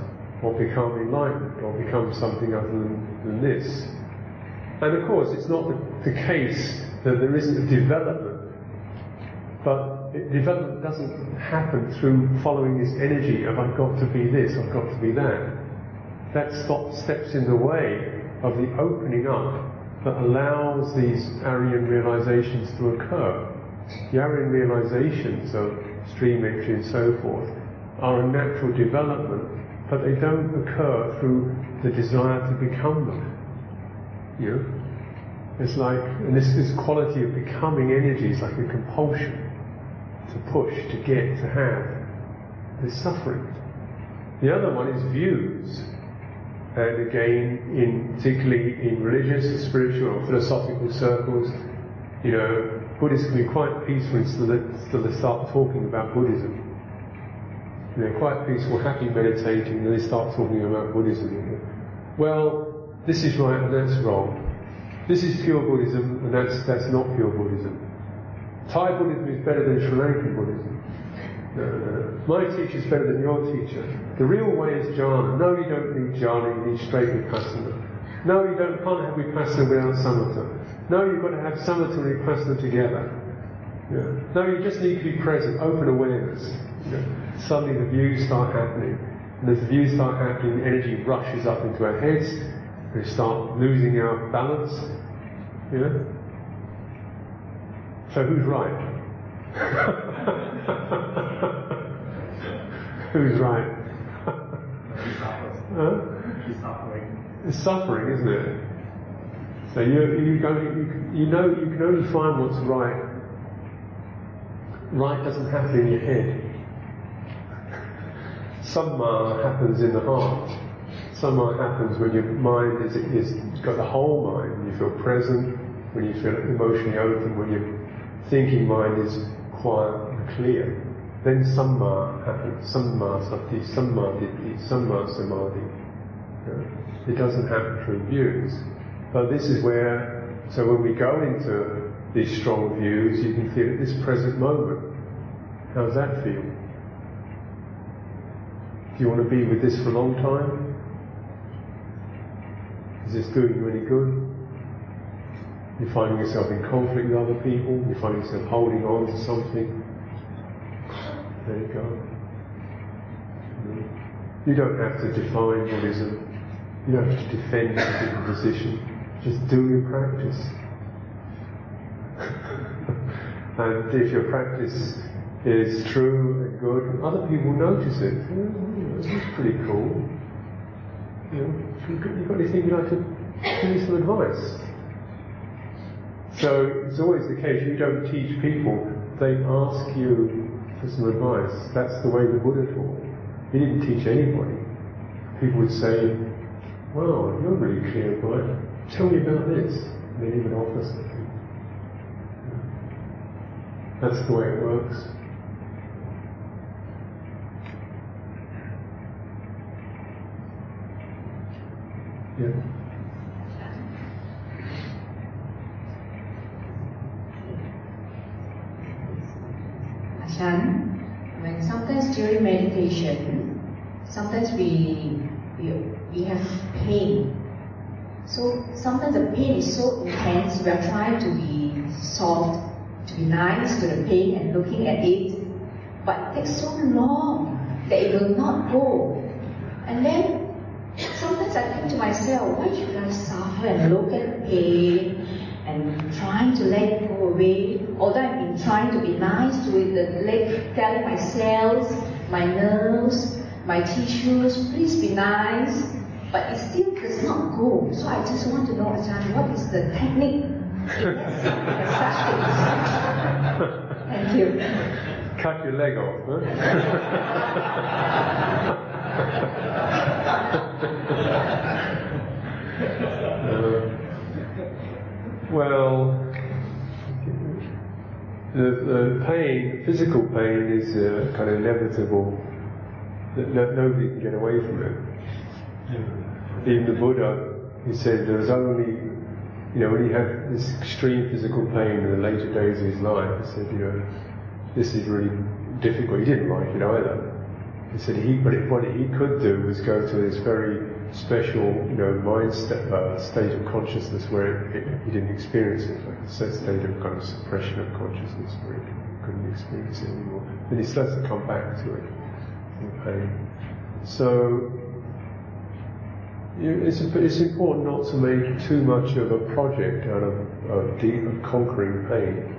or become enlightened, or become something other than, than this. And of course, it's not the, the case that there isn't a development, but development doesn't happen through following this energy of I've got to be this, I've got to be that. That stop, steps in the way of the opening up that allows these Aryan realizations to occur. The Aryan realizations of stream entry and so forth are a natural development, but they don't occur through the desire to become them. You know? It's like, and this, this quality of becoming energy is like a compulsion to push, to get, to have. There's suffering. The other one is views. And again, in, particularly in religious, spiritual, or philosophical circles, you know, Buddhists can be quite peaceful until they, until they start talking about Buddhism. They're quite peaceful, happy meditating, and they start talking about Buddhism. Well, this is right and that's wrong. This is pure Buddhism and that's, that's not pure Buddhism. Thai Buddhism is better than Sri Lankan Buddhism. No. My teacher is better than your teacher. The real way is jhana. No, you don't need jhana, you need straight vipassana. No, you don't, can't have vipassana without samatha. No, you've got to have samatha and vipassana together. Yeah. No, you just need to be present, open awareness. Yeah. Suddenly the views start happening. And as the views start happening, energy rushes up into our heads, we start losing our balance. Know? So who's right? who's right? huh? It's suffering, isn't it? So you you go you, you know you can only find what's right. Right doesn't happen in your head. Samma happens in the heart. Samma happens when your mind is, is got the whole mind, when you feel present, when you feel emotionally open, when your thinking mind is quiet and clear. Then samma happens, samma sati, samma ditthi, samma samadhi. It doesn't happen through views. But this is where, so when we go into these strong views, you can feel at this present moment. How does that feel? Do you want to be with this for a long time? Is this doing you any good? You're finding yourself in conflict with other people, you're finding yourself holding on to something. There you go. You don't have to define Buddhism. You don't have to defend a particular position. Just do your practice. and if your practice is true and good, other people notice it. Oh, this is pretty cool. You know, you got anything you'd like to give me some advice? So it's always the case, you don't teach people, they ask you for some advice. That's the way the Buddha taught. He didn't teach anybody. People would say, Well, you're really clear it. Tell me about this. And then he would offer something. That's the way it works. Yeah. When sometimes during meditation, sometimes we, we, we have pain. So sometimes the pain is so intense, we are trying to be soft, to be nice to the pain and looking at it, but it takes so long that it will not go. And then sometimes I think to myself, why should I suffer and look at the pain and trying to let it go away. Although been trying to be nice to the like telling my cells, my nerves, my tissues, please be nice, but it still does not go. So I just want to know, Ajahn, what is the technique Thank you. Cut your leg off, huh? uh, Well, the, the pain, physical pain, is uh, kind of inevitable. That no, nobody can get away from it. Even the Buddha, he said there was only, you know, when he had this extreme physical pain in the later days of his life, he said, you know, this is really difficult. He didn't like it either. He said he, but what he could do was go to this very special, you know, mind st- uh, state of consciousness where he didn't experience it, like a state of kind of suppression of consciousness where he couldn't experience it anymore. Then he starts to come back to it, in pain. So it's, it's important not to make too much of a project out of, of, deep, of conquering pain,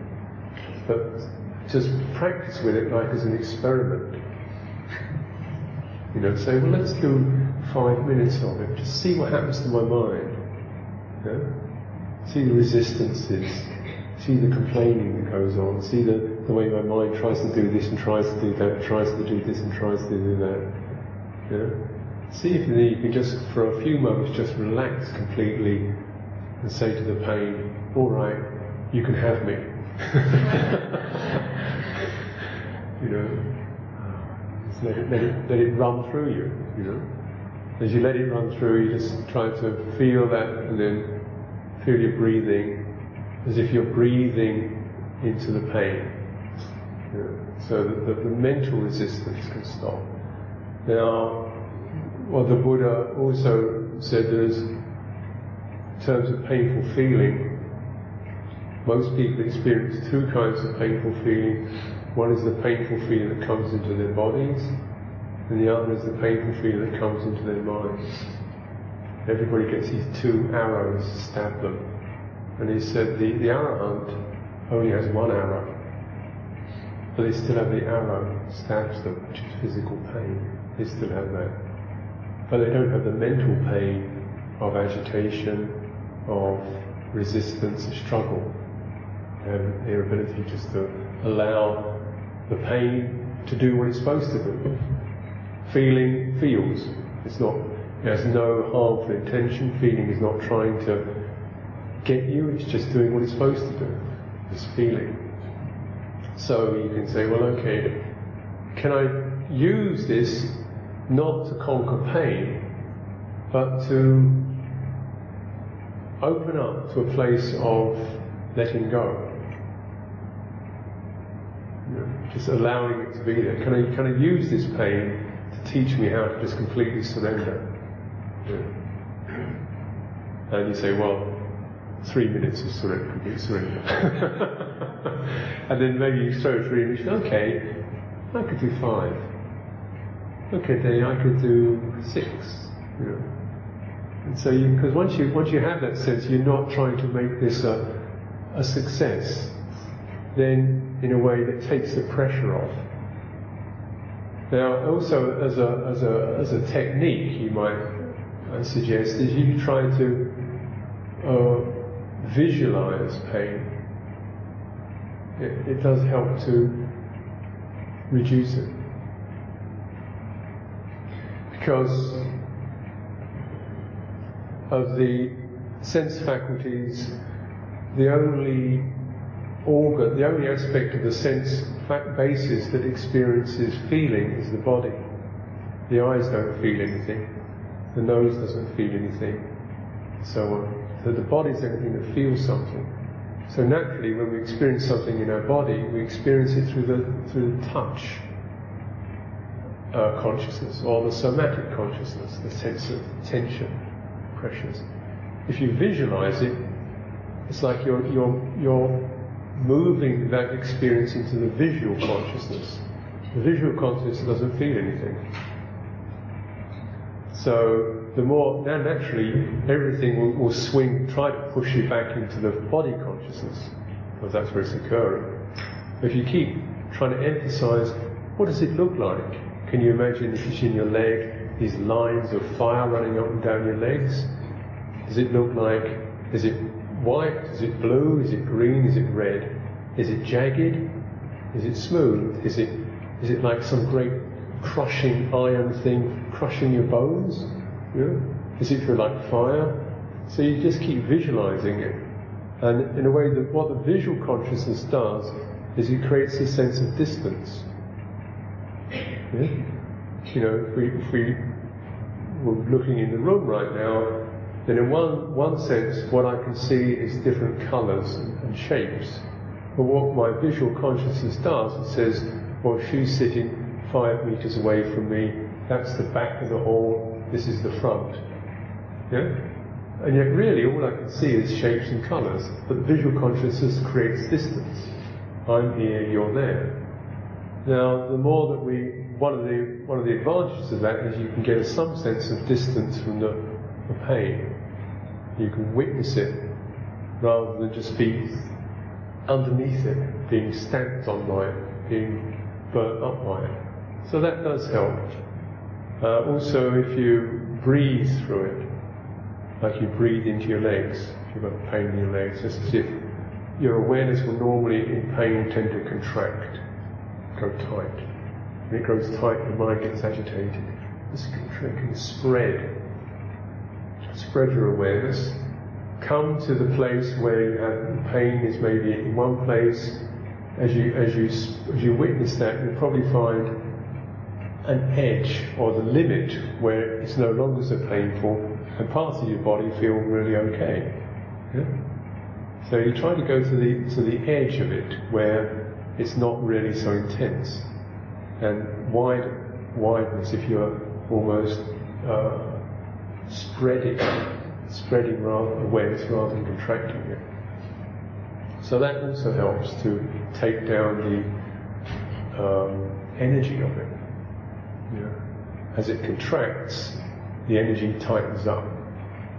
but just practice with it like as an experiment. You know, say, well, let's do five minutes of it. Just see what happens to my mind. You know? See the resistances. See the complaining that goes on. See the, the way my mind tries to do this and tries to do that, tries to do this and tries to do that. You know? See if you can just, for a few moments, just relax completely and say to the pain, all right, you can have me. you know, let it, let it, let it run through you, you know. As you let it run through, you just try to feel that and then feel your breathing as if you're breathing into the pain. So that the, the mental resistance can stop. Now, what the Buddha also said there's, in terms of painful feeling, most people experience two kinds of painful feeling. One is the painful feeling that comes into their bodies, and the other is the feeling that comes into their minds. Everybody gets these two arrows stab them. And he said the, the arahant only has one arrow, but they still have the arrow stabs them, which is physical pain. They still have that. But they don't have the mental pain of agitation, of resistance, of struggle. And their ability just to allow the pain to do what it's supposed to do. Feeling feels. It's not, has no harmful intention. Feeling is not trying to get you, it's just doing what it's supposed to do. It's feeling. So you can say, well, okay, can I use this not to conquer pain, but to open up to a place of letting go? You know, just allowing it to be there. Can I, can I use this pain teach me how to just completely surrender? Yeah. And you say, well, three minutes of surrender, complete surrender. and then maybe you throw three minutes, okay, I could do five. Okay, then I could do six, you. And so you, because once you, once you have that sense, you're not trying to make this a, a success, then in a way that takes the pressure off. Now, also as a, as a, as a technique, you might I suggest is you try to uh, visualize pain. It, it does help to reduce it. Because of the sense faculties, the only organ, the only aspect of the sense basis that experiences feeling is the body. The eyes don't feel anything, the nose doesn't feel anything, so on. So the body is anything that feels something. So naturally, when we experience something in our body, we experience it through the through the touch uh, consciousness or the somatic consciousness, the sense of tension, pressures. If you visualize it, it's like you're you're you're moving that experience into the visual consciousness. The visual consciousness doesn't feel anything. So the more, now naturally, everything will, will swing, try to push you back into the body consciousness, because that's where it's occurring. If you keep trying to emphasize, what does it look like? Can you imagine if it's in your leg, these lines of fire running up and down your legs? Does it look like, is it white? Is it blue? Is it green? Is it red? Is it jagged? Is it smooth? Is it, is it like some great crushing iron thing crushing your bones? Yeah? Does it feel like fire? So you just keep visualizing it. And in a way, that what the visual consciousness does is it creates a sense of distance. Yeah? You know, if we, if we were looking in the room right now, then in one, one sense, what I can see is different colours and, shapes. But what my visual consciousness does, it says, well, she's sitting five metres away from me, that's the back of the hall, this is the front. Yeah? And yet, really, all I can see is shapes and colours. But visual consciousness creates distance. I'm here, you're there. Now, the more that we, one of the one of the advantages of that is you can get some sense of distance from the, the pain. You can witness it rather than just be underneath it, being stamped on by it, being burnt up by it. So that does help. Uh, also, if you breathe through it, like you breathe into your legs, if you've got pain in your legs, just as if your awareness will normally, in pain, tend to contract, go tight. When it grows tight, the mind gets agitated. This can spread. Spread your awareness. Come to the place where you have pain is maybe in one place. As you as you as you witness that, you'll probably find an edge or the limit where it's no longer so painful and parts of your body feel really okay. Yeah? So you try to go to the to the edge of it where it's not really so intense, and wide wideness if you're almost uh, spreading spreading rather awareness rather than contracting it. So that also helps to take down the um, energy of it. Yeah. As it contracts, the energy tightens up.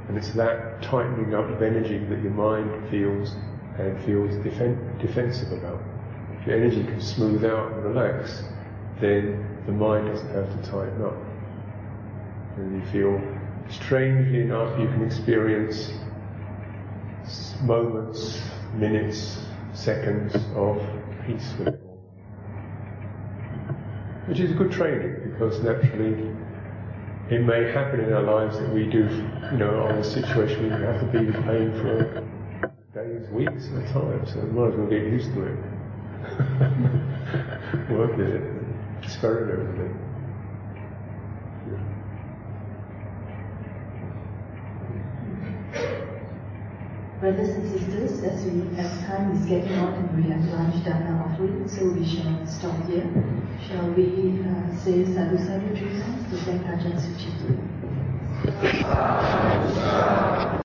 And it's that tightening up of energy that your mind feels and feels defen- defensive about. If your energy can smooth out and relax, then the mind doesn't have to tighten up. And you feel, strangely enough, you can experience moments, minutes, seconds of peace with it all. Which is a good training because naturally it may happen in our lives that we do, you know, on a situation we have to be with pain for days, weeks at a time, so we might as well get used to it. Work with it, experiment with it. Brothers and sisters, as we as time is getting on and we have lunch done our offering, so we shall stop here. Shall we uh, say sadhu sadhu three to thank Ajahn?